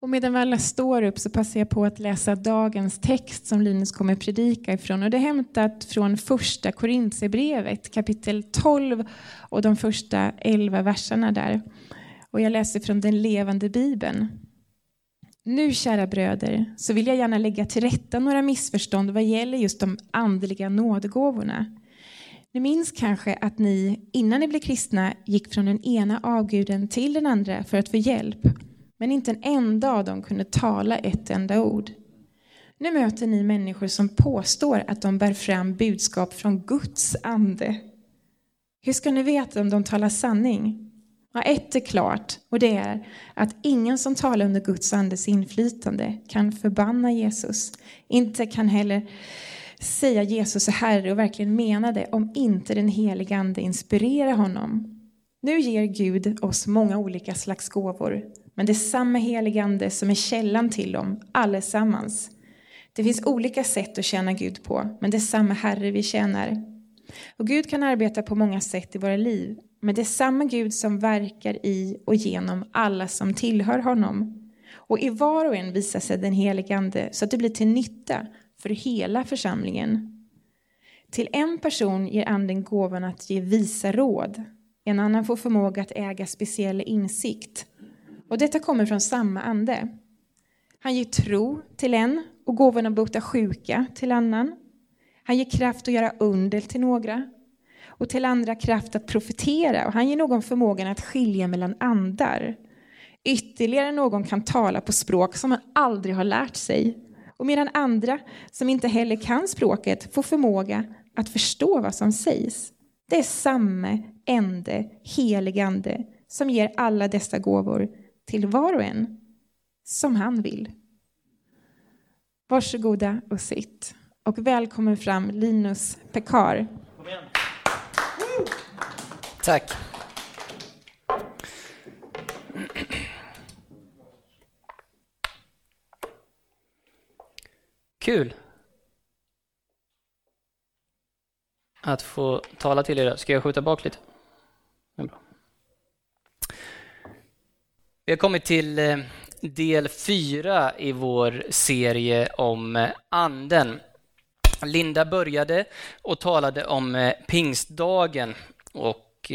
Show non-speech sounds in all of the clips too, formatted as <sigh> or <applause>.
Och medan vi alla står upp så passar jag på att läsa dagens text som Linus kommer predika ifrån. Och det är hämtat från första Korintierbrevet kapitel 12 och de första 11 verserna där. Och jag läser från den levande bibeln. Nu, kära bröder, så vill jag gärna lägga till rätta några missförstånd vad gäller just de andliga nådegåvorna. Ni minns kanske att ni, innan ni blev kristna, gick från den ena avguden till den andra för att få hjälp men inte en enda av dem kunde tala ett enda ord. Nu möter ni människor som påstår att de bär fram budskap från Guds ande. Hur ska ni veta om de talar sanning? Ja, ett är klart, och det är att ingen som talar under Guds andes inflytande kan förbanna Jesus. Inte kan heller säga Jesus är Herre och verkligen mena det om inte den helige Ande inspirerar honom. Nu ger Gud oss många olika slags gåvor, men det är samma heligande som är källan till dem, allesammans. Det finns olika sätt att tjäna Gud på, men det är samma Herre vi tjänar. Och Gud kan arbeta på många sätt i våra liv, men det är samma Gud som verkar i och genom alla som tillhör honom. Och i var och en visar sig den heligande så att det blir till nytta för hela församlingen. Till en person ger anden gåvan att ge visa råd. En annan får förmåga att äga speciell insikt. Och detta kommer från samma ande. Han ger tro till en och gåvan att bota sjuka till annan. Han ger kraft att göra under till några och till andra kraft att profetera och han ger någon förmågan att skilja mellan andar. Ytterligare någon kan tala på språk som man aldrig har lärt sig och medan andra som inte heller kan språket får förmåga att förstå vad som sägs. Det är samma ende, heligande, som ger alla dessa gåvor till var och en som han vill. Varsågoda och sitt. Och välkommen fram Linus Pekar. Tack. Kul att få tala till er. Ska jag skjuta bak lite? Vi har kommit till eh, del fyra i vår serie om eh, anden. Linda började och talade om eh, pingstdagen och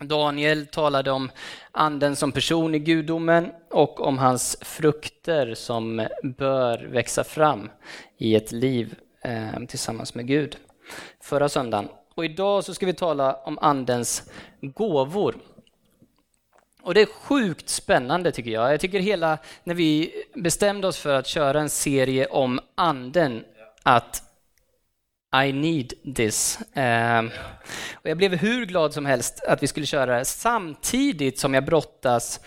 Daniel talade om anden som person i gudomen och om hans frukter som bör växa fram i ett liv tillsammans med Gud förra söndagen. Och idag så ska vi tala om andens gåvor. Och det är sjukt spännande tycker jag. Jag tycker hela, när vi bestämde oss för att köra en serie om anden, att I need this. Eh, och jag blev hur glad som helst att vi skulle köra det samtidigt som jag brottas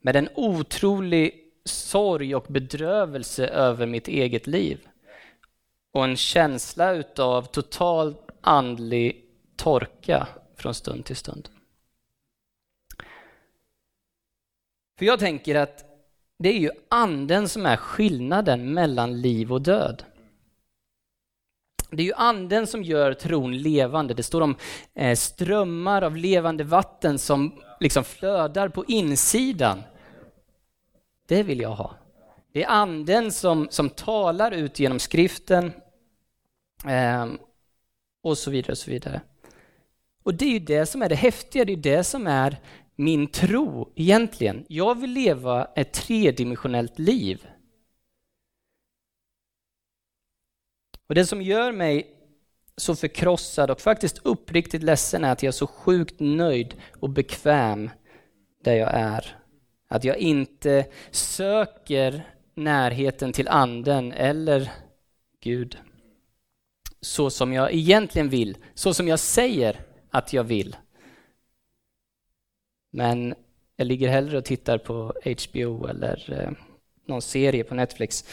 med en otrolig sorg och bedrövelse över mitt eget liv. Och en känsla utav total andlig torka från stund till stund. För jag tänker att det är ju anden som är skillnaden mellan liv och död. Det är ju anden som gör tron levande. Det står om eh, strömmar av levande vatten som liksom flödar på insidan. Det vill jag ha. Det är anden som, som talar ut genom skriften eh, och så vidare. Och så vidare. Och det är ju det som är det häftiga, det är det som är min tro egentligen. Jag vill leva ett tredimensionellt liv. Och det som gör mig så förkrossad och faktiskt uppriktigt ledsen är att jag är så sjukt nöjd och bekväm där jag är. Att jag inte söker närheten till anden eller Gud så som jag egentligen vill, så som jag säger att jag vill. Men jag ligger hellre och tittar på HBO eller eh, någon serie på Netflix.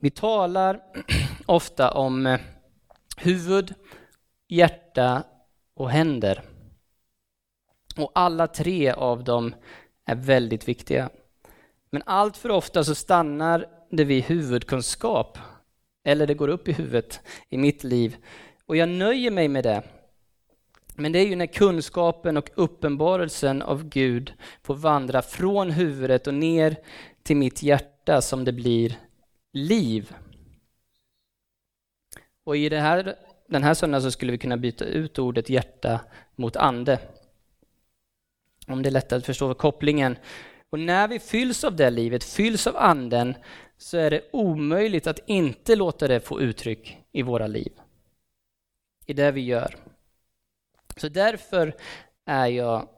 Vi talar <clears throat> ofta om eh, huvud, hjärta och händer. Och alla tre av dem är väldigt viktiga. Men allt för ofta så stannar det vid huvudkunskap. Eller det går upp i huvudet i mitt liv och jag nöjer mig med det. Men det är ju när kunskapen och uppenbarelsen av Gud får vandra från huvudet och ner till mitt hjärta som det blir liv. Och i det här, den här söndagen så skulle vi kunna byta ut ordet hjärta mot ande. Om det är lättare att förstå kopplingen. Och när vi fylls av det livet, fylls av anden, så är det omöjligt att inte låta det få uttryck i våra liv. I det vi gör. Så därför är jag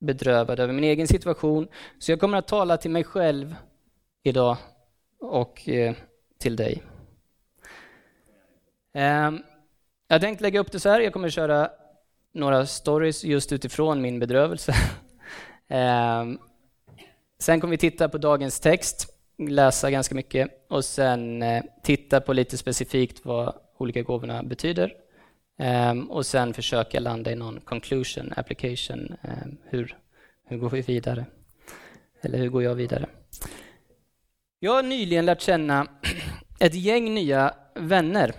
bedrövad över min egen situation. Så jag kommer att tala till mig själv idag och eh, till dig. Ehm, jag tänkte lägga upp det så här, jag kommer att köra några stories just utifrån min bedrövelse. <laughs> Ehm, sen kommer vi titta på dagens text, läsa ganska mycket och sen eh, titta på lite specifikt vad olika gåvorna betyder. um, och sen försöka landa i någon conclusion, application. Ehm, hur, hur går vi vidare? Eller hur går jag vidare? Jag har nyligen lärt känna <clears throat> ett gäng nya vänner.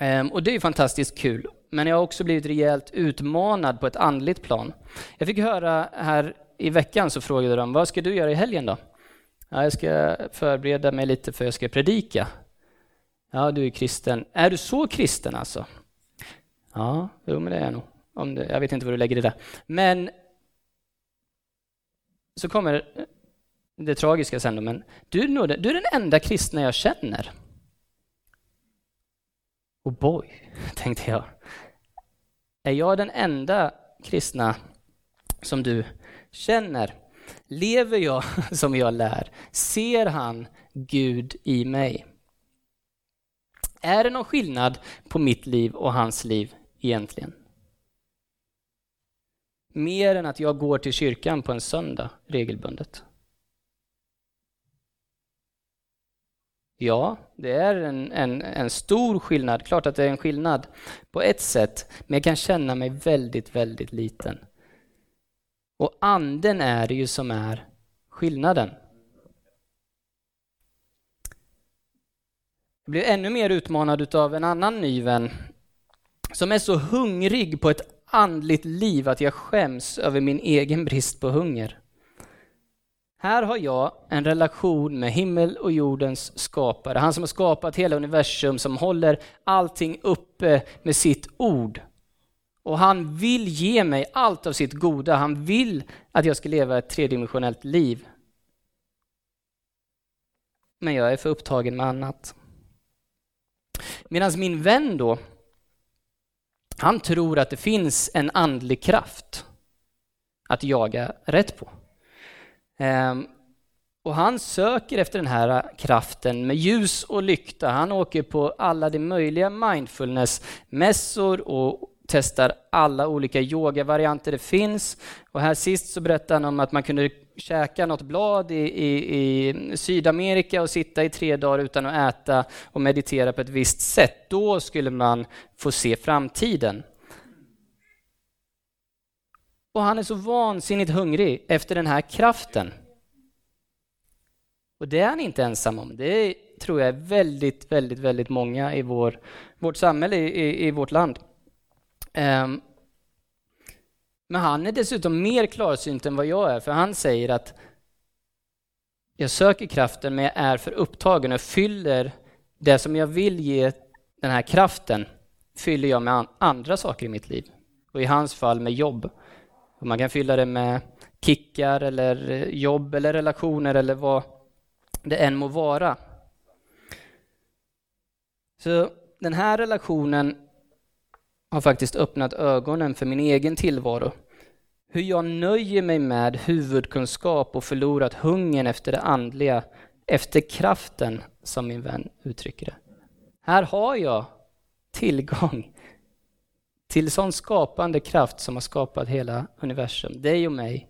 um, och det är fantastiskt kul. Men jag har också blivit rejält utmanad på ett andligt plan. Jag fick höra här i veckan så frågade de, vad ska du göra i helgen då? Ja, jag ska förbereda mig lite för jag ska predika. Ja, du är kristen. Är du så kristen alltså? Ja, jo men det är jag nog. Om det, jag vet inte vad du lägger i det. Men så kommer det tragiska sen då, men du är, nog, du är den enda kristna jag känner. Och boy, <laughs> tänkte jag. Är jag den enda kristna som du känner? Lever jag <laughs> som jag lär? Ser han Gud i mig? Är det någon skillnad på mitt liv och hans liv egentligen? Mer än att jag går till kyrkan på en söndag regelbundet. Ja, det är en, en, en stor skillnad. Klart att det är en skillnad på ett sätt, men jag kan känna mig väldigt, väldigt liten. Och anden är det ju som är skillnaden. Jag blev ännu mer utmanad av en annan ny vän som är så hungrig på ett andligt liv att jag skäms över min egen brist på hunger. Här har jag en relation med himmel och jordens skapare, han som har skapat hela universum, som håller allting uppe med sitt ord. Och han vill ge mig allt av sitt goda, han vill att jag ska leva ett tredimensionellt liv. Men jag är för upptagen med annat. Medan min vän då, han tror att det finns en andlig kraft att jaga rätt på. Ehm, och han söker efter den här kraften med ljus och lykta. Han åker på alla de möjliga mindfulness-mässor och testar alla olika yogavarianter det finns. Och här sist så berättade han om att man kunde käka något blad i, i, i, Sydamerika och sitta i tre dagar utan att äta och meditera på ett visst sätt. Då skulle man få se framtiden. Och han är så vansinnigt hungrig efter den här kraften. Och det är han inte ensam om. Det tror jag är väldigt, väldigt, väldigt många i vår, vårt samhälle, i, i vårt land. Ehm, men han är dessutom mer klarsynt än vad jag är, för han säger att jag söker kraften, men jag är för upptagen och fyller det som jag vill ge den här kraften, fyller jag med andra saker i mitt liv. Och i hans fall med jobb. Och man kan fylla det med kickar eller eh, jobb eller relationer eller vad det än må vara. Så den här relationen har faktiskt öppnat ögonen för min egen tillvaro. Hur jag nöjer mig med huvudkunskap och förlorat hungern efter det andliga, efter kraften, som min vän uttrycker det. Här har jag tillgång till sån skapande kraft som har skapat hela universum, dig och mig.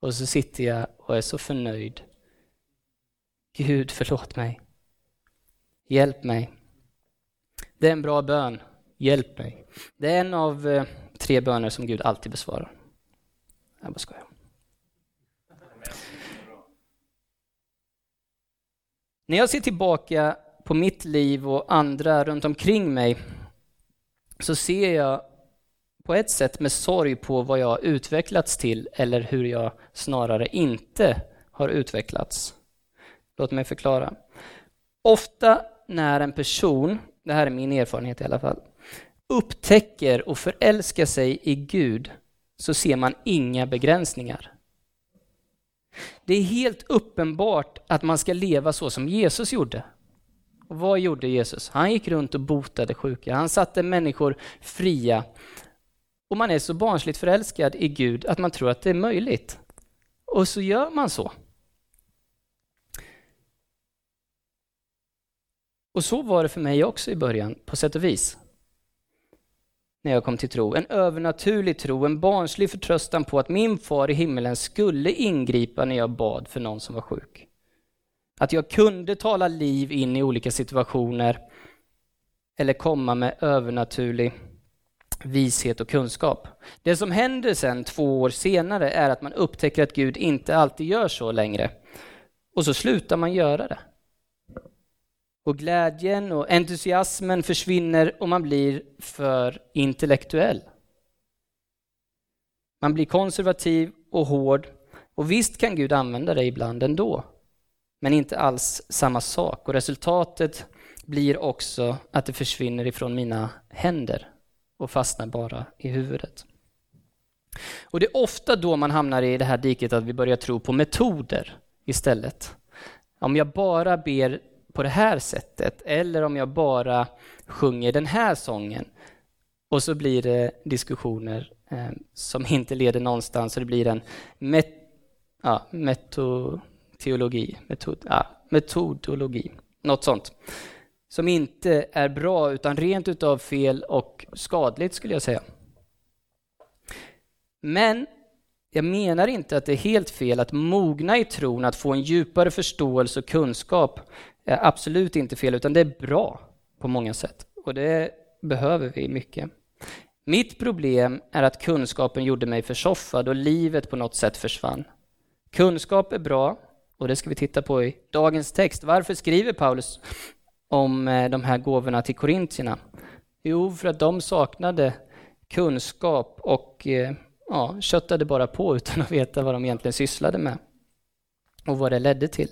Och så sitter jag och är så förnöjd. Gud, förlåt mig. Hjälp mig. Det är en bra bön. Hjälp mig. Det är en av eh, tre böner som Gud alltid besvarar. Jag bara skojar. När jag ser tillbaka på mitt liv och andra runt omkring mig så ser jag på ett sätt med sorg på vad jag utvecklats till eller hur jag snarare inte har utvecklats. Låt mig förklara. Ofta när en person, det här är min erfarenhet i alla fall, upptäcker och förälskar sig i Gud så ser man inga begränsningar. Det är helt uppenbart att man ska leva så som Jesus gjorde. Och vad gjorde Jesus? Han gick runt och botade sjuka. Han satte människor fria. Och man är så barnsligt förälskad i Gud att man tror att det är möjligt. Och så gör man så. Och så var det för mig också i början, på sätt och vis. När jag kom till tro. En övernaturlig tro, en barnslig förtröstan på att min far i himmelen skulle ingripa när jag bad för någon som var sjuk. Att jag kunde tala liv in i olika situationer eller komma med övernaturlig vishet och kunskap. Det som händer sen två år senare är att man upptäcker att Gud inte alltid gör så längre. Och så slutar man göra det. Och glädjen och entusiasmen försvinner och man blir för intellektuell. Man blir konservativ och hård. Och visst kan Gud använda det ibland ändå. Men inte alls samma sak. Och resultatet blir också att det försvinner ifrån mina händer och fastnar bara i huvudet. Och det är ofta då man hamnar i det här diket att vi börjar tro på metoder istället. Om jag bara ber på det här sättet eller om jag bara sjunger den här sången. Och så blir det diskussioner eh, som inte leder någonstans och det blir en met ja, metoteologi, metod, ja, metodologi, något sånt. Som inte är bra utan rent utav fel och skadligt skulle jag säga. Men jag menar inte att det är helt fel att mogna i tron, att få en djupare förståelse och kunskap absolut inte fel, utan det är bra på många sätt. Och det behöver vi mycket. Mitt problem är att kunskapen gjorde mig försoffad och livet på något sätt försvann. Kunskap är bra och det ska vi titta på i dagens text. Varför skriver Paulus om eh, de här gåvorna till korintierna? Jo, för att de saknade kunskap och eh, ja, köttade bara på utan att veta vad de egentligen sysslade med och vad det ledde till.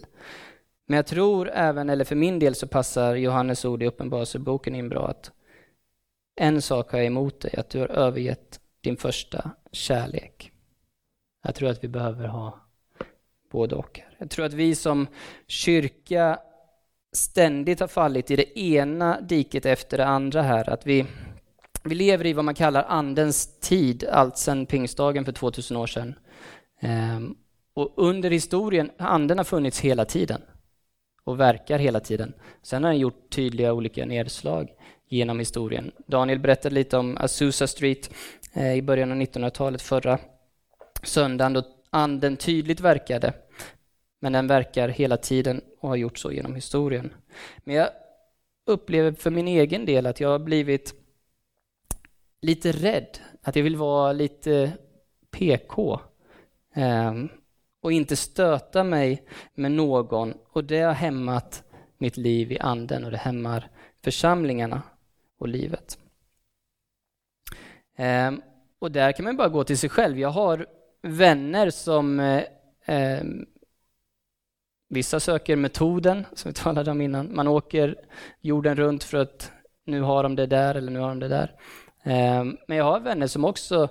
Men jag tror även, eller för min del så passar Johannes ord i Uppenbarelseboken in bra att en sak har jag emot dig, att du har övergett din första kärlek. Jag tror att vi behöver ha både och. Jag tror att vi som kyrka ständigt har fallit i det ena diket efter det andra här. Att vi, vi lever i vad man kallar andens tid, allt sedan pingstdagen för 2000 år sedan. Ehm, och under historien, anden har funnits hela tiden och verkar hela tiden. Sen har han gjort tydliga olika nedslag genom historien. Daniel berättade lite om Azusa Street eh, i början av 1900-talet, förra söndagen, då anden tydligt verkade. Men den verkar hela tiden och har gjort så genom historien. Men jag upplever för min egen del att jag har blivit lite rädd, att jag vill vara lite PK. Ehm, och inte stöta mig med någon och det har hämmat mitt liv i anden och det hämmar församlingarna och livet. Ehm, och där kan man bara gå till sig själv. Jag har vänner som eh, ehm, Vissa söker metoden, som vi <laughs> talade om innan. Man åker jorden runt för att nu har de det där eller nu har de det där. Ehm, men jag har vänner som också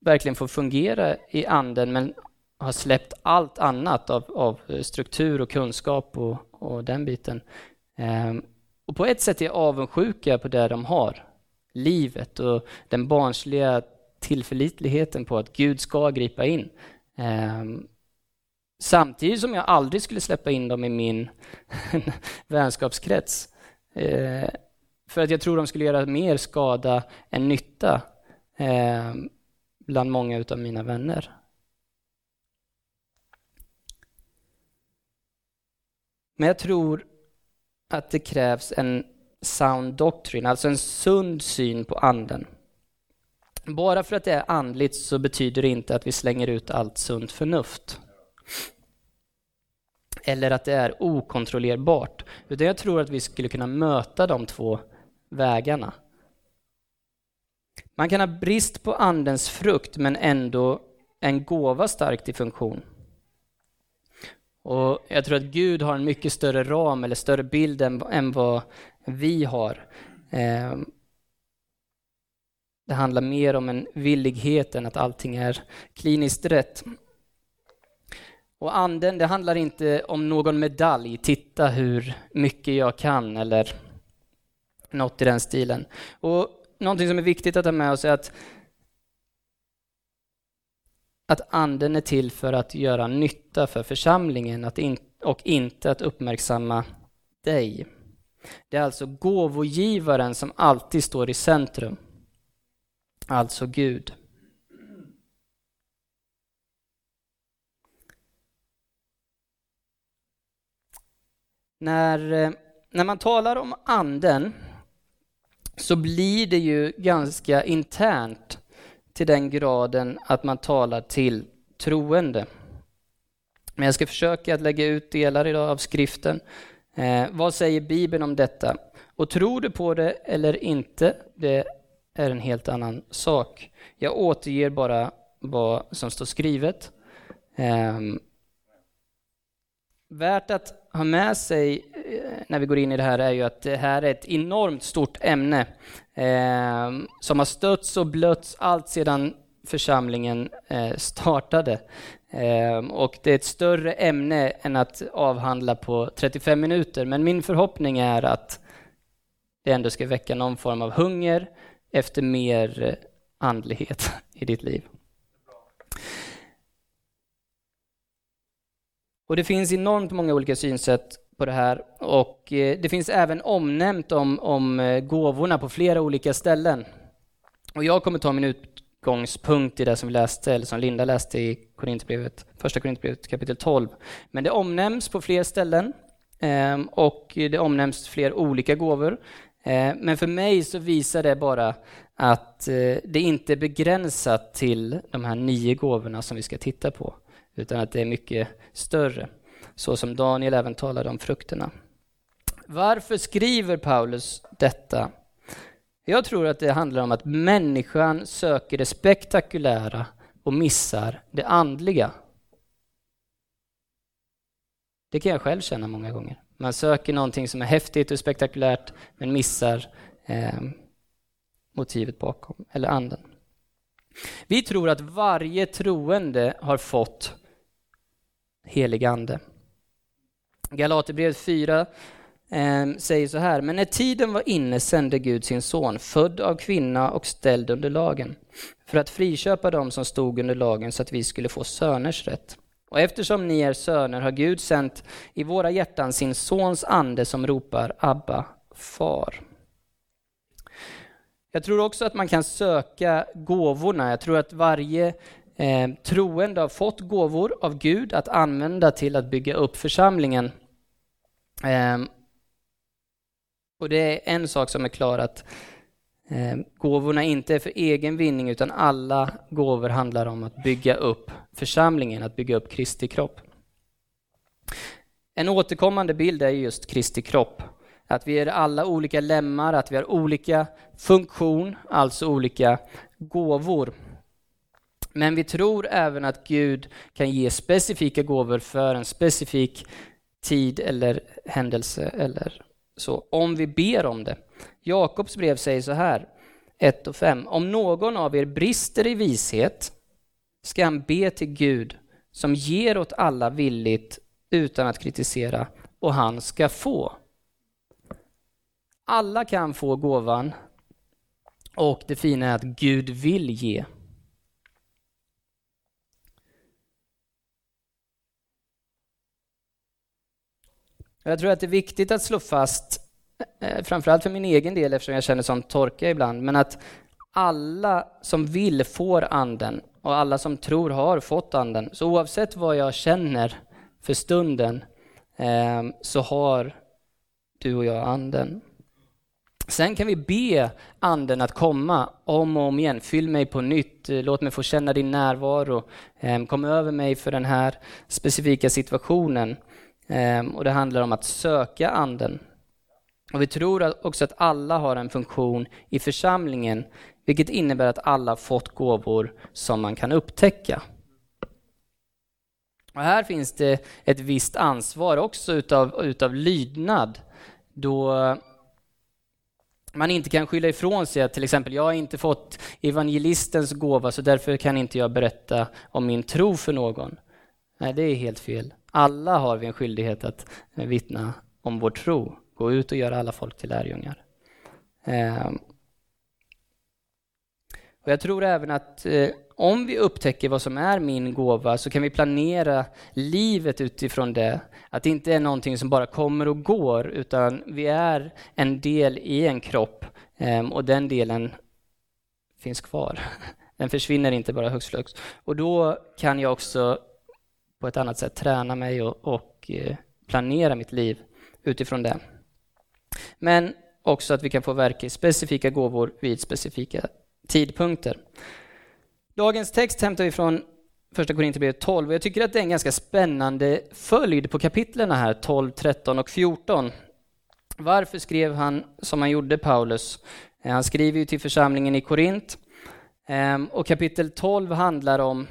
verkligen får fungera i anden men har släppt allt annat av, av struktur och kunskap och, och den biten. Um, och på ett sätt är jag avundsjuka på det de har. Livet och den barnsliga tillförlitligheten på att Gud ska gripa in. Um, samtidigt som jag aldrig skulle släppa in dem i min <laughs> vänskapskrets. Uh, för att jag tror de skulle göra mer skada än nytta bland många utav mina vänner. Men jag tror att det krävs en sound doctrine, alltså en sund syn på anden. Bara för att det är andligt så betyder det inte att vi slänger ut allt sunt förnuft. Eller att det är okontrollerbart. Utan jag tror att vi skulle kunna möta de två vägarna. Man kan ha brist på andens frukt men ändå en gåva starkt i funktion. Och jag tror att Gud har en mycket större ram eller större bild än, än vad vi har. Eh, det handlar mer om en villighet än att allting är kliniskt rätt. Och anden, det handlar inte om någon medalj, titta hur mycket jag kan eller något i den stilen. Och någonting som är viktigt att ha med oss är att att anden är till för att göra nytta för församlingen att in, och inte att uppmärksamma dig. Det är alltså gåvogivaren som alltid står i centrum. Alltså Gud. När, eh, när man talar om anden så blir det ju ganska internt till den graden att man talar till troende. Men jag ska försöka att lägga ut delar idag av skriften. Eh, vad säger Bibeln om detta? Och tror du på det eller inte, det är en helt annan sak. Jag återger bara vad som står skrivet. Eh, värt att ha med sig Eh, när vi går in i det här är ju att det här är ett enormt stort ämne eh, som har stötts och blötts allt sedan församlingen eh, startade. Eh, och det är ett större ämne än att avhandla på 35 minuter, men min förhoppning är att det ändå ska väcka någon form av hunger efter mer eh, andlighet <laughs> i ditt liv. Och det finns enormt många olika synsätt på det här och eh, det finns även omnämnt om, om eh, gåvorna på flera olika ställen. Och jag kommer ta min utgångspunkt i det som vi läste, eller som Linda läste i Korintierbrevet, första Korintierbrevet kapitel 12. Men det omnämns på fler ställen eh, och det omnämns fler olika gåvor. Eh, men för mig så visar det bara att eh, det inte är begränsat till de här nio gåvorna som vi ska titta på utan att det är mycket större. Så som Daniel även talade om frukterna. Varför skriver Paulus detta? Jag tror att det handlar om att människan söker det spektakulära och missar det andliga. Det kan jag själv känna många gånger. Man söker någonting som är häftigt och spektakulärt men missar eh, motivet bakom, eller anden. Vi tror att varje troende har fått helig ande. Galaterbrevet 4 eh, säger så här, men när tiden var inne sände Gud sin son, född av kvinna och ställd under lagen, för att friköpa dem som stod under lagen så att vi skulle få söners rätt. Och eftersom ni är söner har Gud sänt i våra hjärtan sin sons ande som ropar Abba, far. Jag tror också att man kan söka gåvorna. Jag tror att varje eh, troende har fått gåvor av Gud att använda till att bygga upp församlingen. Eh, och det är en sak som är klar att eh, gåvorna inte är för egen vinning utan alla gåvor handlar om att bygga upp församlingen, att bygga upp Kristi kropp. En återkommande bild är just Kristi kropp. Att vi är alla olika lemmar, att vi har olika funktion, alltså olika gåvor. Men vi tror även att Gud kan ge specifika gåvor för en specifik tid eller händelse eller så, om vi ber om det. Jakobs brev säger så här, 1 och 5. Om någon av er brister i vishet ska han be till Gud som ger åt alla villigt utan att kritisera och han ska få. Alla kan få gåvan och det fina är att Gud vill ge. Jag tror att det är viktigt att slå fast, eh, framförallt för min egen del eftersom jag känner sån torka ibland, men att alla som vill får anden och alla som tror har fått anden. Så oavsett vad jag känner för stunden ehm, så har du och jag anden. Sen kan vi be anden att komma om och om igen. Fyll mig på nytt, låt mig få känna din närvaro. Ehm, kom över mig för den här specifika situationen. Ehm, och det handlar om att söka anden. Och vi tror också att alla har en funktion i församlingen vilket innebär att alla fått gåvor som man kan upptäcka. Och här finns det ett visst ansvar också utav, utav lydnad, då man inte kan skylla ifrån sig att till exempel jag har inte fått evangelistens gåva så därför kan inte jag berätta om min tro för någon. Nej, det är helt fel. Alla har vi en skyldighet att eh, vittna om vår tro. Gå ut och göra alla folk till lärjungar. Ehm. Och jag tror även att eh, om vi upptäcker vad som är min gåva så kan vi planera livet utifrån det. Att det inte är någonting som bara kommer och går utan vi är en del i en kropp ehm, och den delen finns kvar. <laughs> Den försvinner inte bara högst flux. Och då kan jag också på ett annat sätt träna mig och, och eh, planera mitt liv utifrån det. Men också att vi kan få verka i specifika gåvor vid specifika tidpunkter. Dagens text hämtar vi från Första Korinthierbrevet 12 och jag tycker att det är en ganska spännande följd på kapitlen här 12, 13 och 14. Varför skrev han som han gjorde, Paulus? Eh, han skriver ju till församlingen i Korint ehm, och kapitel 12 handlar om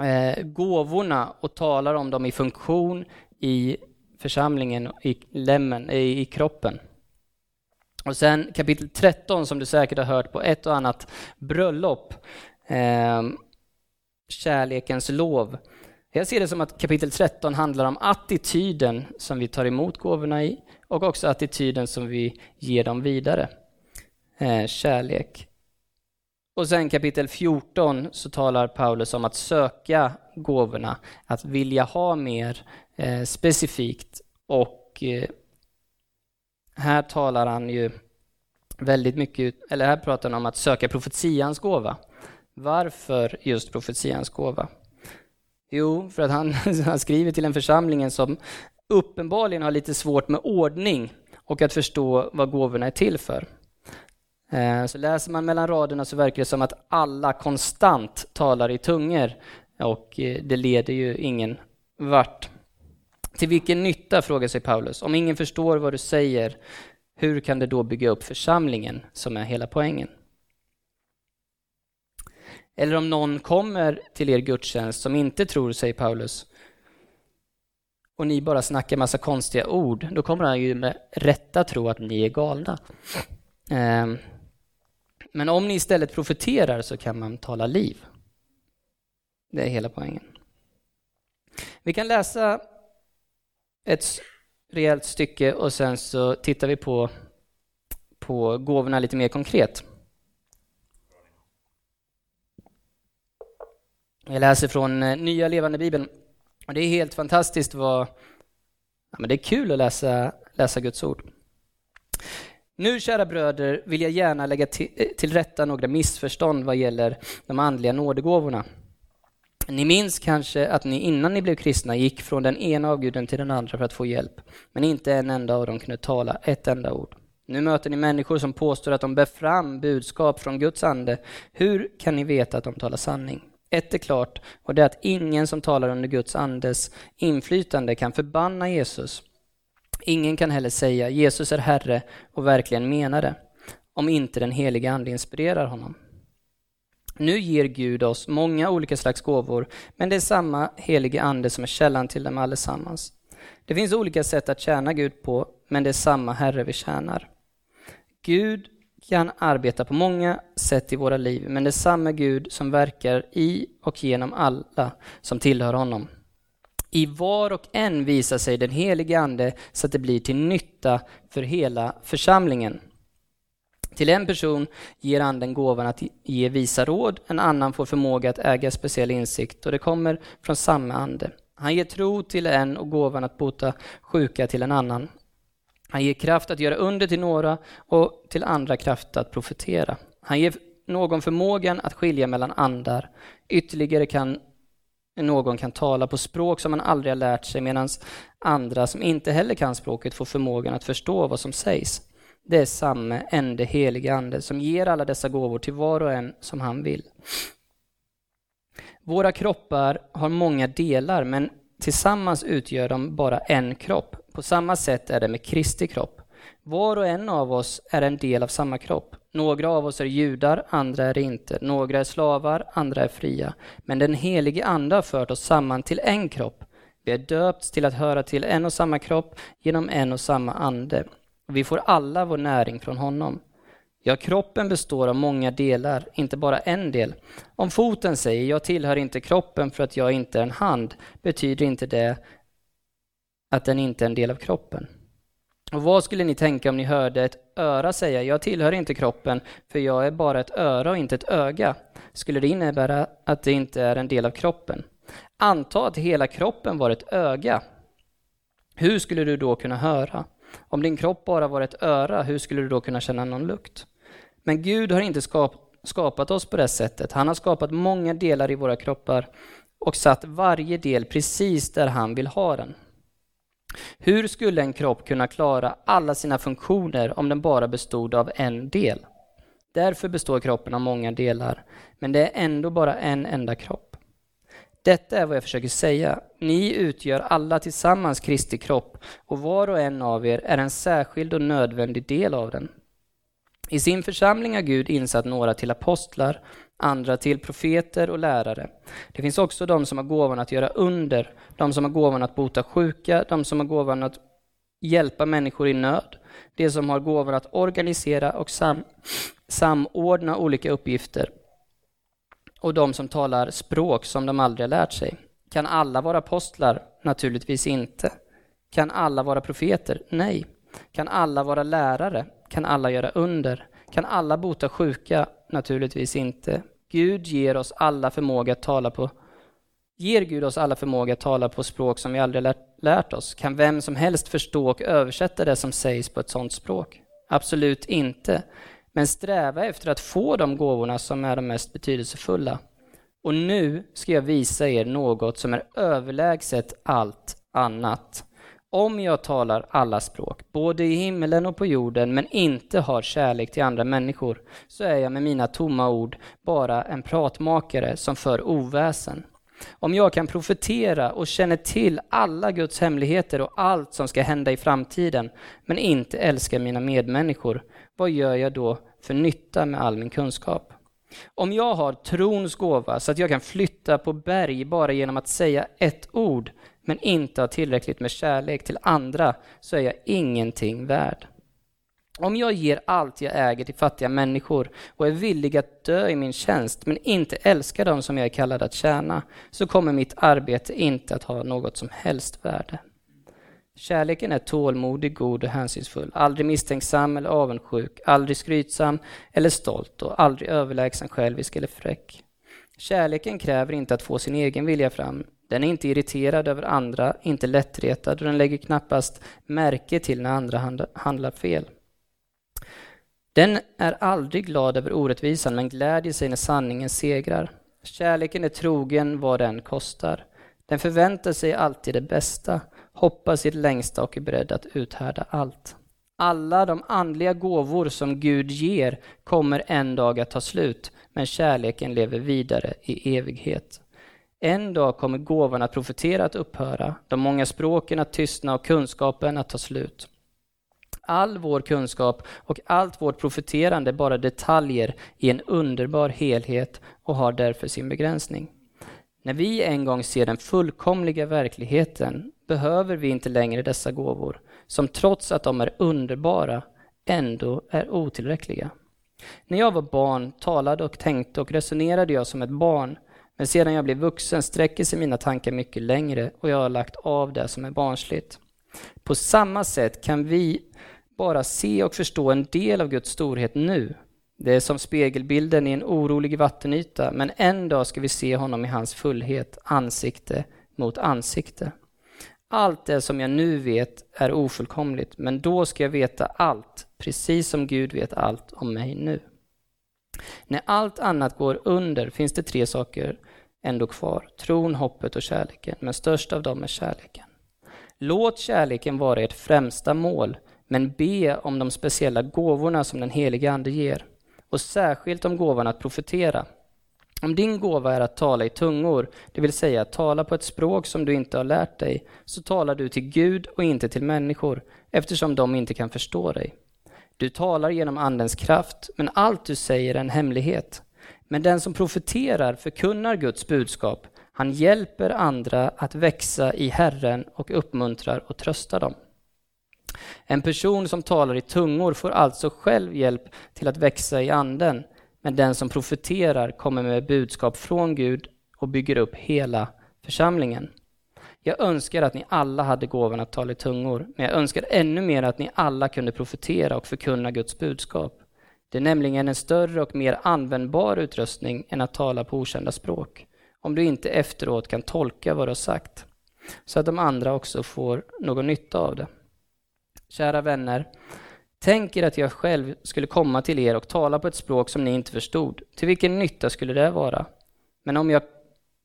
eh, gåvorna och talar om dem i funktion i församlingen, i lemmen, i, i kroppen. Och sen kapitel 13 som du säkert har hört på ett och annat bröllop, eh, kärlekens lov. Jag ser det som att kapitel 13 handlar om attityden som vi tar emot gåvorna i och också attityden som vi ger dem vidare. Eh, kärlek. Och sen kapitel 14 så talar Paulus om att söka gåvorna, att vilja ha mer eh, specifikt och eh, här talar han ju väldigt mycket, eller här pratar han om att söka profetians gåva. Varför just profetians gåva? Jo, för att han, <laughs> han skriver till en församling som uppenbarligen har lite svårt med ordning och att förstå vad gåvorna är till för. Eh, så läser man mellan raderna så verkar det som att alla konstant talar i tungor och eh, det leder ju ingen vart. Till vilken nytta, frågar sig Paulus. Om ingen förstår vad du säger, hur kan det då bygga upp församlingen, som är hela poängen? Eller om någon kommer till er gudstjänst som inte tror, säger Paulus, och ni bara snackar massa konstiga ord, då kommer han ju med rätta tro att ni är galna. Ehm, men om ni istället profeterar så kan man tala liv. Det är hela poängen. Vi kan läsa ett rejält stycke och sen så tittar vi på, på gåvorna lite mer konkret. Jag läser från eh, Nya Levande Bibeln. Och det är helt fantastiskt vad... Ja, men det är kul att läsa, läsa Guds ord. Nu, kära bröder, vill jag gärna lägga till, eh, till rätta några missförstånd vad gäller de andliga nådegåvorna. Ni minns kanske att ni innan ni blev kristna gick från den ena avguden till den andra för att få hjälp, men inte en enda av dem kunde tala ett enda ord. Nu möter ni människor som påstår att de bär fram budskap från Guds ande. Hur kan ni veta att de talar sanning? Ett är klart, och det är att ingen som talar under Guds andes inflytande kan förbanna Jesus. Ingen kan heller säga Jesus är Herre och verkligen mena det, om inte den heliga Ande inspirerar honom. Nu ger Gud oss många olika slags gåvor, men det är samma helige Ande som är källan till dem allesammans. Det finns olika sätt att tjäna Gud på, men det är samma Herre vi tjänar. Gud kan arbeta på många sätt i våra liv, men det är samma Gud som verkar i och genom alla som tillhör honom. I var och en visar sig den helige Ande så att det blir till nytta för hela församlingen. Till en person ger anden gåvan att ge visa råd, en annan får förmåga att äga speciell insikt och det kommer från samma ande. Han ger tro till en och gåvan att bota sjuka till en annan. Han ger kraft att göra under till några och till andra kraft att profetera. Han ger någon förmågan att skilja mellan andar. Ytterligare kan någon kan tala på språk som man aldrig har lärt sig medan andra som inte heller kan språket får förmågan att förstå vad som sägs. Det är samme ende helige ande som ger alla dessa gåvor till var och en som han vill. Våra kroppar har många delar men tillsammans utgör de bara en kropp. På samma sätt är det med Kristi kropp. Var och en av oss är en del av samma kropp. Några av oss är judar, andra är det inte. Några är slavar, andra är fria. Men den helige Ande har fört oss samman till en kropp. Vi är döpts till att höra till en och samma kropp genom en och samma ande. Vi får alla vår näring från honom. Ja, kroppen består av många delar, inte bara en del. Om foten säger jag tillhör inte kroppen för att jag inte är en hand, betyder inte det att den inte är en del av kroppen. Och vad skulle ni tänka om ni hörde ett öra säga jag tillhör inte kroppen för jag är bara ett öra och inte ett öga? Skulle det innebära att det inte är en del av kroppen? Anta att hela kroppen var ett öga. Hur skulle du då kunna höra? Om din kropp bara var ett öra, hur skulle du då kunna känna någon lukt? Men Gud har inte skapat oss på det sättet. Han har skapat många delar i våra kroppar och satt varje del precis där han vill ha den. Hur skulle en kropp kunna klara alla sina funktioner om den bara bestod av en del? Därför består kroppen av många delar, men det är ändå bara en enda kropp. Detta är vad jag försöker säga. Ni utgör alla tillsammans Kristi kropp och var och en av er är en särskild och nödvändig del av den. I sin församling har Gud insatt några till apostlar, andra till profeter och lärare. Det finns också de som har gåvan att göra under, de som har gåvan att bota sjuka, de som har gåvan att hjälpa människor i nöd, de som har gåvan att organisera och sam samordna olika uppgifter och de som talar språk som de aldrig har lärt sig. Kan alla vara apostlar? Naturligtvis inte. Kan alla vara profeter? Nej. Kan alla vara lärare? Kan alla göra under? Kan alla bota sjuka? Naturligtvis inte. Gud ger oss alla förmåga att tala på Ger Gud oss alla förmåga att tala på språk som vi aldrig lärt, lärt oss? Kan vem som helst förstå och översätta det som sägs på ett sådant språk? Absolut inte. Men sträva efter att få de gåvorna som är de mest betydelsefulla. Och nu ska jag visa er något som är överlägset allt annat. Om jag talar alla språk, både i himmelen och på jorden, men inte har kärlek till andra människor, så är jag med mina tomma ord bara en pratmakare som för oväsen. Om jag kan profetera och känner till alla Guds hemligheter och allt som ska hända i framtiden, men inte älskar mina medmänniskor, vad gör jag då för nytta med all min kunskap? Om jag har trons gåva så att jag kan flytta på berg bara genom att säga ett ord, men inte har tillräckligt med kärlek till andra, så är jag ingenting värd. Om jag ger allt jag äger till fattiga människor och är villig att dö i min tjänst, men inte älskar dem som jag är kallad att tjäna, så kommer mitt arbete inte att ha något som helst värde. Kärleken är tålmodig, god och hänsynsfull, aldrig misstänksam eller avundsjuk, aldrig skrytsam eller stolt och aldrig överlägsen självisk eller fräck. Kärleken kräver inte att få sin egen vilja fram. Den är inte irriterad över andra, inte lättretad och den lägger knappast märke till när andra handlar fel. Den är aldrig glad över orättvisan men glädjer sig när sanningen segrar. Kärleken är trogen vad den kostar. Den förväntar sig alltid det bästa, hoppas i det längsta och är beredd att uthärda allt. Alla de andliga gåvor som Gud ger kommer en dag att ta slut, men kärleken lever vidare i evighet. En dag kommer gåvan att profetera att upphöra, de många språken att tystna och kunskapen att ta slut. All vår kunskap och allt vårt profeterande är bara detaljer i en underbar helhet och har därför sin begränsning. När vi en gång ser den fullkomliga verkligheten behöver vi inte längre dessa gåvor, som trots att de är underbara ändå är otillräckliga. När jag var barn talade och tänkte och resonerade jag som ett barn, men sedan jag blev vuxen sträcker sig mina tankar mycket längre och jag har lagt av det som är barnsligt. På samma sätt kan vi bara se och förstå en del av Guds storhet nu. Det är som spegelbilden i en orolig vattenyta, men en dag ska vi se honom i hans fullhet, ansikte mot ansikte. Allt det som jag nu vet är ofullkomligt, men då ska jag veta allt, precis som Gud vet allt om mig nu. När allt annat går under finns det tre saker ändå kvar. Tron, hoppet och kärleken, men störst av dem är kärleken. Låt kärleken vara ert främsta mål, men be om de speciella gåvorna som den helige Ande ger, och särskilt om gåvan att profetera. Om din gåva är att tala i tungor, det vill säga att tala på ett språk som du inte har lärt dig, så talar du till Gud och inte till människor, eftersom de inte kan förstå dig. Du talar genom Andens kraft, men allt du säger är en hemlighet. Men den som profeterar förkunnar Guds budskap. Han hjälper andra att växa i Herren och uppmuntrar och tröstar dem. En person som talar i tungor får alltså själv hjälp till att växa i anden, men den som profeterar kommer med budskap från Gud och bygger upp hela församlingen. Jag önskar att ni alla hade gåvan att tala i tungor, men jag önskar ännu mer att ni alla kunde profetera och förkunna Guds budskap. Det är nämligen en större och mer användbar utrustning än att tala på okända språk, om du inte efteråt kan tolka vad du har sagt, så att de andra också får någon nytta av det. Kära vänner, tänk er att jag själv skulle komma till er och tala på ett språk som ni inte förstod. Till vilken nytta skulle det vara? Men om jag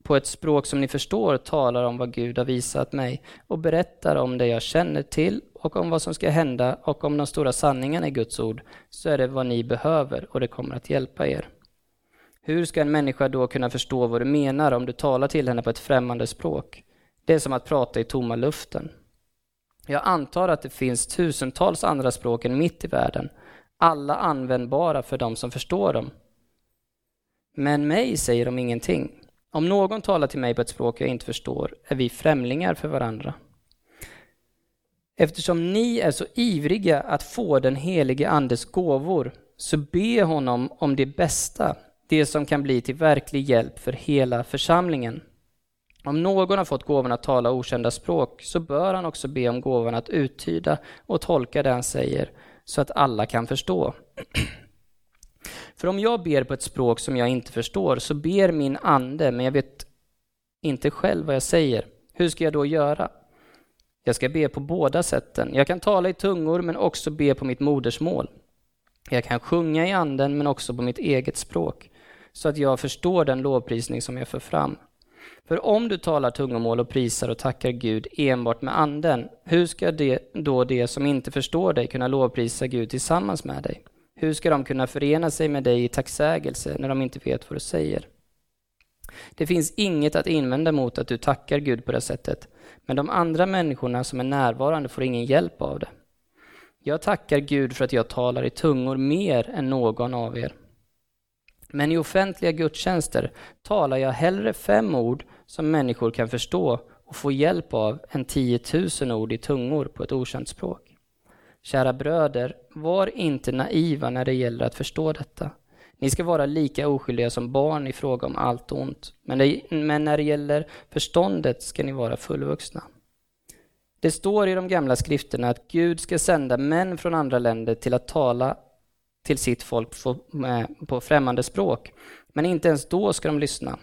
på ett språk som ni förstår talar om vad Gud har visat mig och berättar om det jag känner till och om vad som ska hända och om de stora sanningarna i Guds ord, så är det vad ni behöver och det kommer att hjälpa er. Hur ska en människa då kunna förstå vad du menar om du talar till henne på ett främmande språk? Det är som att prata i tomma luften. Jag antar att det finns tusentals andra språk än mitt i världen, alla användbara för de som förstår dem. Men mig säger de ingenting. Om någon talar till mig på ett språk jag inte förstår är vi främlingar för varandra. Eftersom ni är så ivriga att få den helige Andes gåvor, så be honom om det bästa, det som kan bli till verklig hjälp för hela församlingen. Om någon har fått gåvan att tala okända språk, så bör han också be om gåvan att uttyda och tolka det han säger, så att alla kan förstå. <clears throat> För om jag ber på ett språk som jag inte förstår, så ber min ande, men jag vet inte själv vad jag säger. Hur ska jag då göra? Jag ska be på båda sätten. Jag kan tala i tungor, men också be på mitt modersmål. Jag kan sjunga i anden, men också på mitt eget språk, så att jag förstår den lovprisning som jag för fram. För om du talar tungomål och prisar och tackar Gud enbart med anden, hur ska det, då de som inte förstår dig kunna lovprisa Gud tillsammans med dig? Hur ska de kunna förena sig med dig i tacksägelse när de inte vet vad du säger? Det finns inget att invända mot att du tackar Gud på det sättet, men de andra människorna som är närvarande får ingen hjälp av det. Jag tackar Gud för att jag talar i tungor mer än någon av er. Men i offentliga gudstjänster talar jag hellre fem ord som människor kan förstå och få hjälp av än tiotusen ord i tungor på ett okänt språk. Kära bröder, var inte naiva när det gäller att förstå detta. Ni ska vara lika oskyldiga som barn i fråga om allt ont, men, det, men när det gäller förståndet ska ni vara fullvuxna. Det står i de gamla skrifterna att Gud ska sända män från andra länder till att tala till sitt folk på eh, främmande språk, men inte ens då ska de lyssna.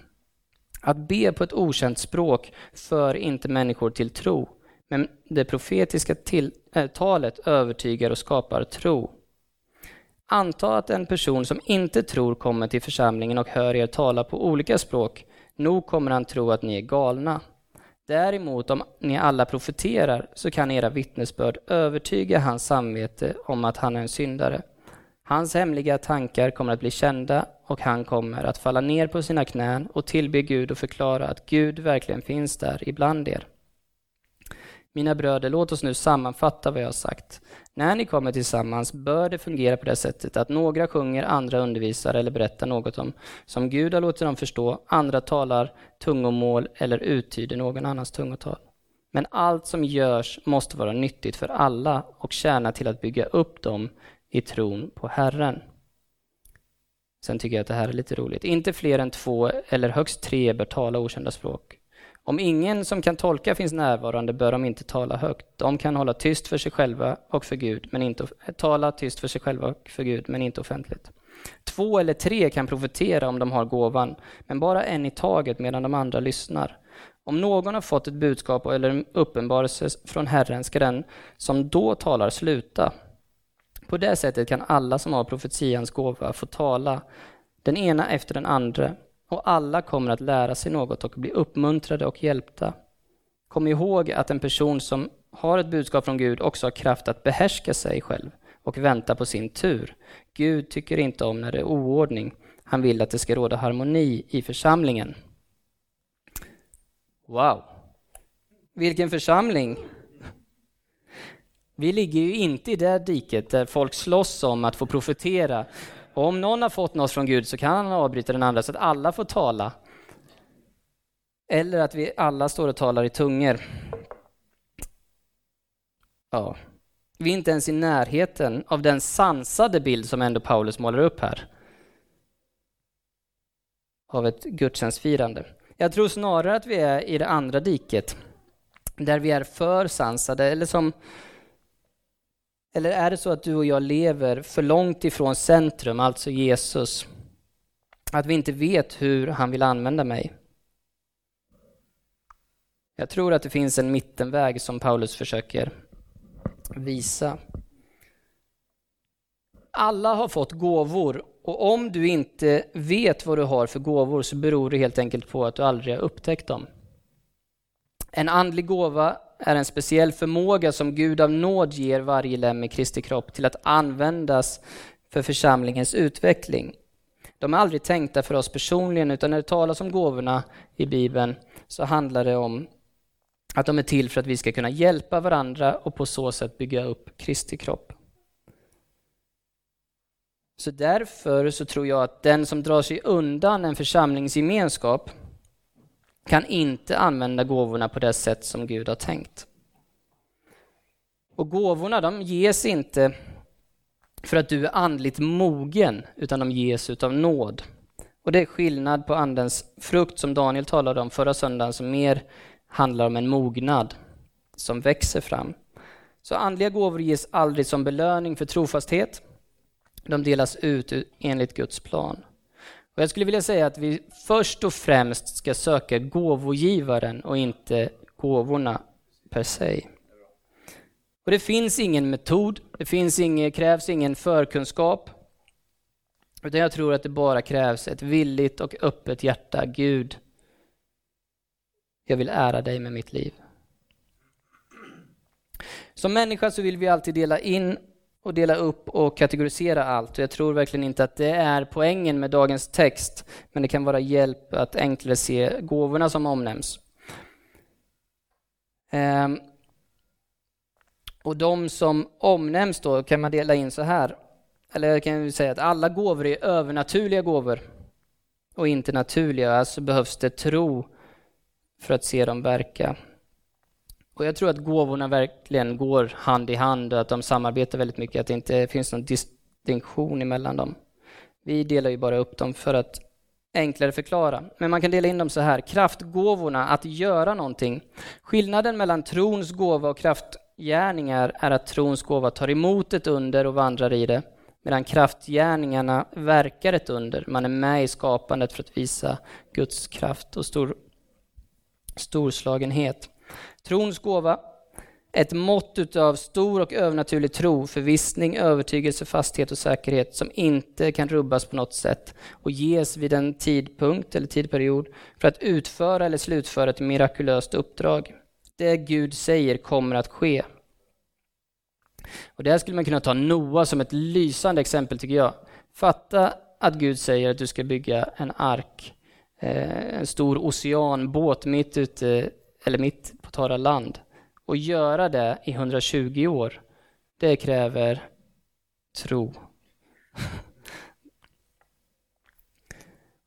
Att be på ett okänt språk för inte människor till tro, men det profetiska till, äh, talet övertygar och skapar tro. Anta att en person som inte tror kommer till församlingen och hör er tala på olika språk. Nog kommer han tro att ni är galna. Däremot om ni alla profeterar så kan era vittnesbörd övertyga hans samvete om att han är en syndare. Hans hemliga tankar kommer att bli kända och han kommer att falla ner på sina knän och tillbe Gud och förklara att Gud verkligen finns där ibland er. Mina bröder, låt oss nu sammanfatta vad jag har sagt. När ni kommer tillsammans bör det fungera på det sättet att några sjunger, andra undervisar eller berättar något om som Gud har låtit dem förstå, andra talar tungomål eller uttyder någon annans tungotal. Men allt som görs måste vara nyttigt för alla och tjäna till att bygga upp dem i tron på Herren. Sen tycker jag att det här är lite roligt. Inte fler än två eller högst tre bör tala okända språk. Om ingen som kan tolka finns närvarande bör de inte tala högt. De kan hålla tyst för sig själva och för Gud, men inte eh, tala tyst för sig själva och för Gud, men inte offentligt. Två eller tre kan profetera om de har gåvan, men bara en i taget medan de andra lyssnar. Om någon har fått ett budskap eller en uppenbarelse från Herren ska den som då talar sluta. På det sättet kan alla som har profetians gåva få tala, den ena efter den andra, och alla kommer att lära sig något och bli uppmuntrade och hjälpta. Kom ihåg att en person som har ett budskap från Gud också har kraft att behärska sig själv och vänta på sin tur. Gud tycker inte om när det är oordning. han vill att det ska råda harmoni i församlingen. Wow! Vilken församling! Vi ligger ju inte i det diket där folk slåss om att få profetera. Och om någon har fått något från Gud så kan han avbryta den andra så att alla får tala. Eller att vi alla står och talar i tungor. Ja. Vi är inte ens i närheten av den sansade bild som ändå Paulus målar upp här. Av ett gudstjänstfirande. Jag tror snarare att vi är i det andra diket. Där vi är för sansade, eller som eller är det så att du och jag lever för långt ifrån centrum, alltså Jesus? Att vi inte vet hur han vill använda mig? Jag tror att det finns en mittenväg som Paulus försöker visa. Alla har fått gåvor och om du inte vet vad du har för gåvor så beror det helt enkelt på att du aldrig har upptäckt dem. En andlig gåva är en speciell förmåga som Gud av nåd ger varje lem i Kristi kropp till att användas för församlingens utveckling. De är aldrig tänkta för oss personligen, utan när det talas om gåvorna i Bibeln så handlar det om att de är till för att vi ska kunna hjälpa varandra och på så sätt bygga upp Kristi kropp. Så därför så tror jag att den som drar sig undan en församlingsgemenskap kan inte använda gåvorna på det sätt som Gud har tänkt. Och gåvorna de ges inte för att du är andligt mogen, utan de ges utav nåd. Och det är skillnad på andens frukt som Daniel talade om förra söndagen, som mer handlar om en mognad som växer fram. Så andliga gåvor ges aldrig som belöning för trofasthet. De delas ut enligt Guds plan. Och jag skulle vilja säga att vi först och främst ska söka gåvogivaren och inte gåvorna per se. Och det finns ingen metod, det finns ingen, krävs ingen förkunskap. Utan jag tror att det bara krävs ett villigt och öppet hjärta. Gud, jag vill ära dig med mitt liv. Som människa så vill vi alltid dela in och dela upp och kategorisera allt. Och jag tror verkligen inte att det är poängen med dagens text, men det kan vara hjälp att enklare se gåvorna som omnämns. Ehm. Och de som omnämns då kan man dela in så här. Eller jag kan säga att alla gåvor är övernaturliga gåvor och inte naturliga. Alltså behövs det tro för att se dem verka. Och jag tror att gåvorna verkligen går hand i hand och att de samarbetar väldigt mycket, att det inte finns någon distinktion emellan dem. Vi delar ju bara upp dem för att enklare förklara. Men man kan dela in dem så här. Kraftgåvorna, att göra någonting. Skillnaden mellan trons gåva och kraftgärningar är att trons gåva tar emot ett under och vandrar i det, medan kraftgärningarna verkar ett under. Man är med i skapandet för att visa Guds kraft och stor, storslagenhet. Trons gåva, ett mått av stor och övernaturlig tro, förvissning, övertygelse, fasthet och säkerhet som inte kan rubbas på något sätt och ges vid en tidpunkt eller tidperiod för att utföra eller slutföra ett mirakulöst uppdrag. Det Gud säger kommer att ske. Och där skulle man kunna ta Noa som ett lysande exempel tycker jag. Fatta att Gud säger att du ska bygga en ark, eh, en stor oceanbåt mitt ute eller mitt avtala torra land och göra det i 120 år, det kräver tro. <laughs>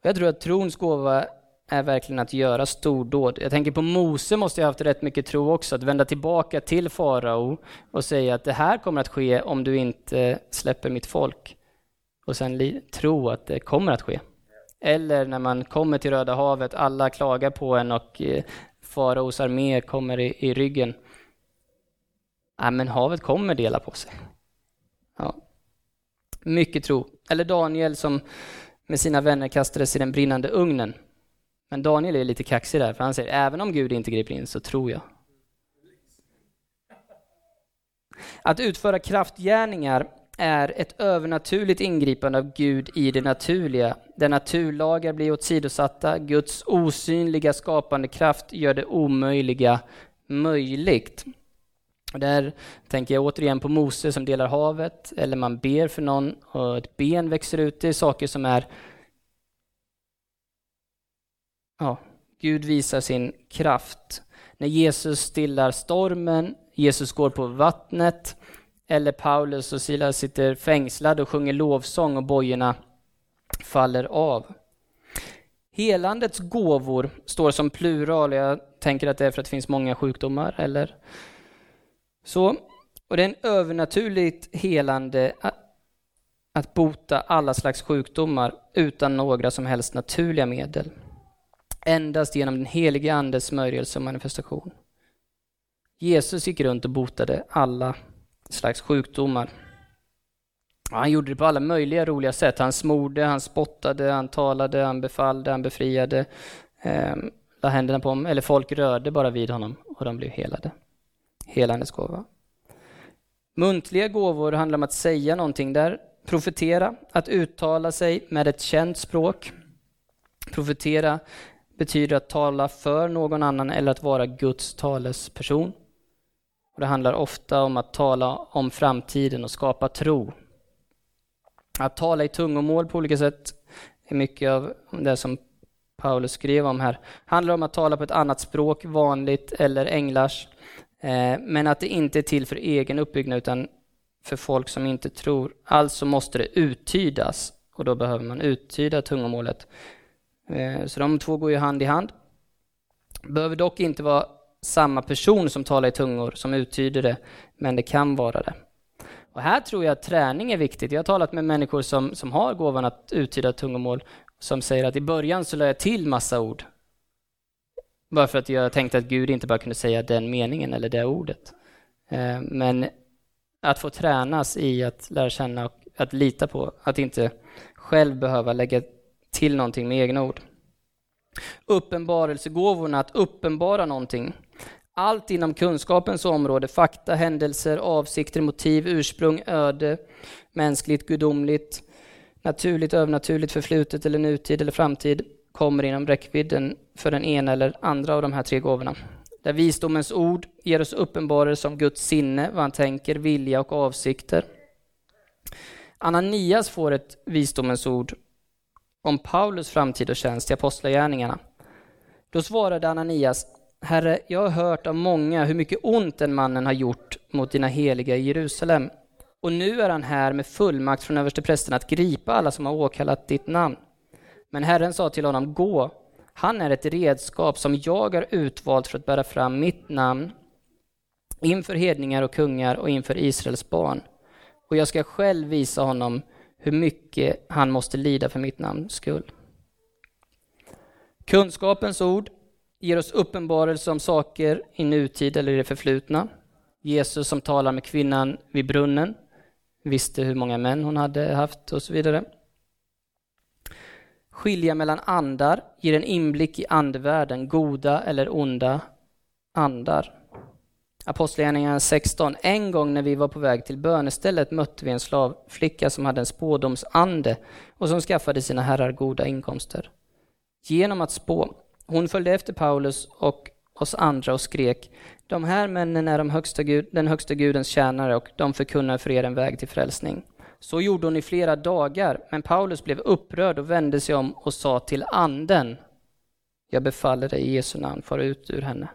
Jag tror att trons gåva är verkligen att göra stordåd. Jag tänker på Mose måste ha haft rätt mycket tro också, att vända tillbaka till farao och säga att det här kommer att ske om du inte släpper mitt folk. Och sen tro att det kommer att ske. Eller när man kommer till Röda havet, alla klagar på en och eh, faraos armé kommer i, i ryggen. Ja, men havet kommer dela på sig. Ja. Mycket tro. Eller Daniel som med sina vänner kastades i den brinnande ugnen. Men Daniel är lite kaxig där, för han säger även om Gud inte griper in så tror jag. Att utföra kraftgärningar är ett övernaturligt ingripande av Gud i det naturliga, där naturlagar blir åsidosatta, Guds osynliga skapande kraft gör det omöjliga möjligt. Och där tänker jag återigen på Mose som delar havet, eller man ber för någon och ett ben växer ut. Det är saker som är ja, Gud visar sin kraft. När Jesus stillar stormen, Jesus går på vattnet, eller Paulus och Silas sitter fängslade och sjunger lovsång och bojorna faller av. Helandets gåvor står som plural, jag tänker att det är för att det finns många sjukdomar eller så. Och det är en övernaturligt helande att bota alla slags sjukdomar utan några som helst naturliga medel. Endast genom den helige Andes smörjelse och manifestation. Jesus gick runt och botade alla slags sjukdomar. Han gjorde det på alla möjliga roliga sätt. Han smorde, han spottade, han talade, han befallde, han befriade. Eh, la händerna på dem, eller folk rörde bara vid honom och de blev helade. Helandes gåva. Muntliga gåvor handlar om att säga någonting där. Profetera, att uttala sig med ett känt språk. Profetera betyder att tala för någon annan eller att vara Guds talesperson. Och det handlar ofta om att tala om framtiden och skapa tro. Att tala i tungomål på olika sätt är mycket av det som Paulus skrev om här. Det handlar om att tala på ett annat språk, vanligt eller änglars. Eh, men att det inte är till för egen uppbyggnad utan för folk som inte tror. Alltså måste det uttydas och då behöver man uttyda tungomålet. Eh, så de två går ju hand i hand. Behöver dock inte vara samma person som talar i tungor som uttyder det, men det kan vara det. Och här tror jag att träning är viktigt. Jag har talat med människor som, som har gåvan att uttyda tungomål, som säger att i början så lade jag till massa ord. Bara för att jag tänkte att Gud inte bara kunde säga den meningen eller det ordet. Eh, men att få tränas i att lära känna och att lita på, att inte själv behöva lägga till någonting med egna ord. Uppenbarelsegåvorna, att uppenbara någonting. Allt inom kunskapens område, fakta, händelser, avsikter, motiv, ursprung, öde, mänskligt, gudomligt, naturligt, övernaturligt, förflutet eller nutid eller framtid kommer inom räckvidden för den ena eller andra av de här tre gåvorna. Där visdomens ord ger oss uppenbarelse om Guds sinne, vad han tänker, vilja och avsikter. Ananias får ett visdomens ord om Paulus framtid och tjänst i Apostlagärningarna. Då svarade Ananias, Herre, jag har hört av många hur mycket ont den mannen har gjort mot dina heliga i Jerusalem. Och nu är han här med fullmakt från översteprästen att gripa alla som har åkallat ditt namn. Men Herren sa till honom, gå, han är ett redskap som jag har utvalt för att bära fram mitt namn inför hedningar och kungar och inför Israels barn. Och jag ska själv visa honom hur mycket han måste lida för mitt namns skull. Kunskapens ord ger oss uppenbarelse om saker i nutid eller i det förflutna. Jesus som talar med kvinnan vid brunnen visste hur många män hon hade haft och så vidare. Skilja mellan andar ger en inblick i andevärlden, goda eller onda andar. Apostlagärningarna 16. En gång när vi var på väg till bönestället mötte vi en slavflicka som hade en spådomsande och som skaffade sina herrar goda inkomster. Genom att spå. Hon följde efter Paulus och oss andra och skrek De här männen är de högsta gud, den högsta gudens tjänare och de förkunnar för er en väg till frälsning. Så gjorde hon i flera dagar, men Paulus blev upprörd och vände sig om och sa till anden Jag befaller dig i Jesu namn, far ut ur henne.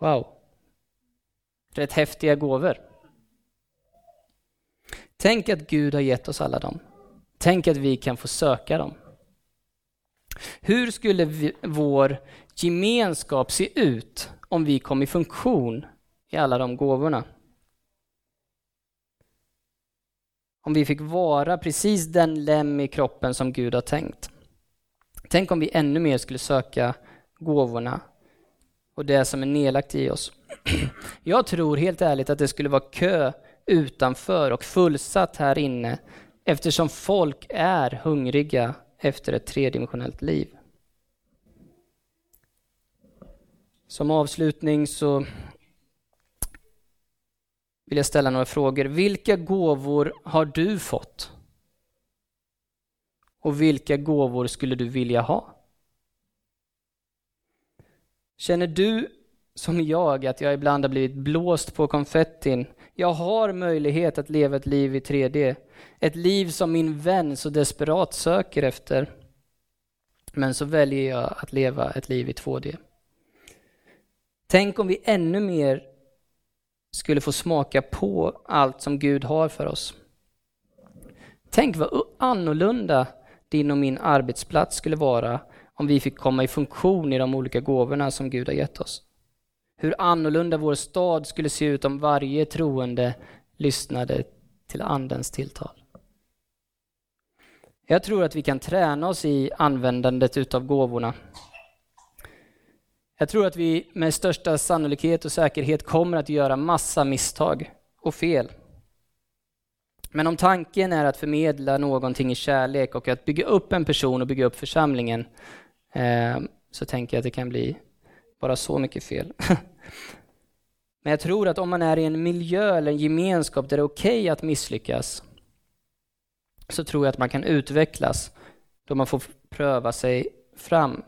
Wow. Rätt häftiga gåvor. Tänk att Gud har gett oss alla dem. Tänk att vi kan få söka dem. Hur skulle vi, vår gemenskap se ut om vi kom i funktion i alla de gåvorna? Om vi fick vara precis den lem i kroppen som Gud har tänkt. Tänk om vi ännu mer skulle söka gåvorna och det som är nedlagt i oss. <clears throat> Jag tror helt ärligt att det skulle vara kö utanför och fullsatt här inne eftersom folk är hungriga efter ett tredimensionellt liv. Som avslutning så vill jag ställa några frågor. Vilka gåvor har du fått? Och vilka gåvor skulle du vilja ha? Känner du som jag, att jag ibland har blivit blåst på konfettin. Jag har möjlighet att leva ett liv i 3D. Ett liv som min vän så desperat söker efter. Men så väljer jag att leva ett liv i 2D. Tänk om vi ännu mer skulle få smaka på allt som Gud har för oss. Tänk vad annorlunda din och min arbetsplats skulle vara om vi fick komma i funktion i de olika gåvorna som Gud har gett oss. Hur annorlunda vår stad skulle se ut om varje troende lyssnade till Andens tilltal. Jag tror att vi kan träna oss i användandet utav gåvorna. Jag tror att vi med största sannolikhet och säkerhet kommer att göra massa misstag och fel. Men om tanken är att förmedla någonting i kärlek och att bygga upp en person och bygga upp församlingen eh, så tänker jag att det kan bli bara så mycket fel. <laughs> Men jag tror att om man är i en miljö eller en gemenskap där det är okej okay att misslyckas så tror jag att man kan utvecklas då man får pröva sig fram.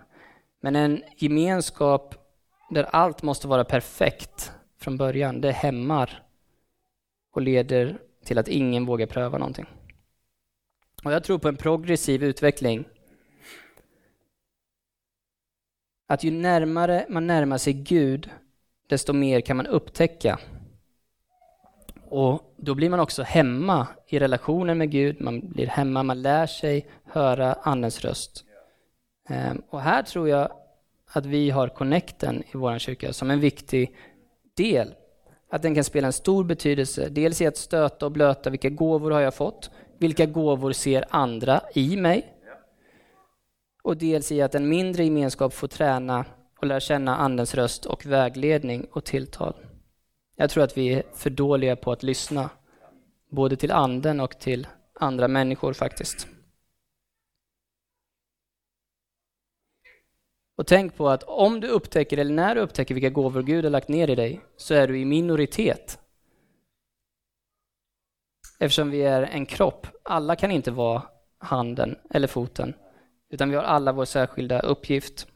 Men en gemenskap där allt måste vara perfekt från början, det hämmar och leder till att ingen vågar pröva någonting. Och jag tror på en progressiv utveckling. Att ju närmare man närmar sig Gud, desto mer kan man upptäcka. Och då blir man också hemma i relationen med Gud, man blir hemma, man lär sig höra Andens röst. Ehm, och här tror jag att vi har connecten i vår kyrka som en viktig del att den kan spela en stor betydelse. Dels i att stöta och blöta vilka gåvor har jag fått? Vilka gåvor ser andra i mig? Och dels i att en mindre gemenskap får träna och lära känna Andens röst och vägledning och tilltal. Jag tror att vi är för dåliga på att lyssna, både till Anden och till andra människor faktiskt. Och tänk på att om du upptäcker, eller när du upptäcker vilka gåvor Gud har lagt ner i dig, så är du i minoritet. Eftersom vi är en kropp. Alla kan inte vara handen eller foten, utan vi har alla vår särskilda uppgift.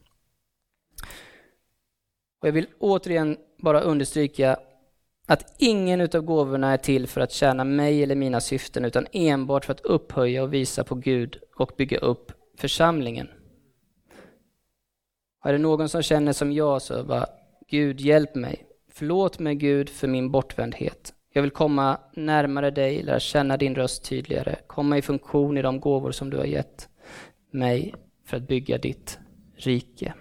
Och jag vill återigen bara understryka att ingen av gåvorna är till för att tjäna mig eller mina syften, utan enbart för att upphöja och visa på Gud och bygga upp församlingen. Är det någon som känner som jag så bara, Gud hjälp mig. Förlåt mig Gud för min bortvändhet. Jag vill komma närmare dig, lära känna din röst tydligare, komma i funktion i de gåvor som du har gett mig för att bygga ditt rike.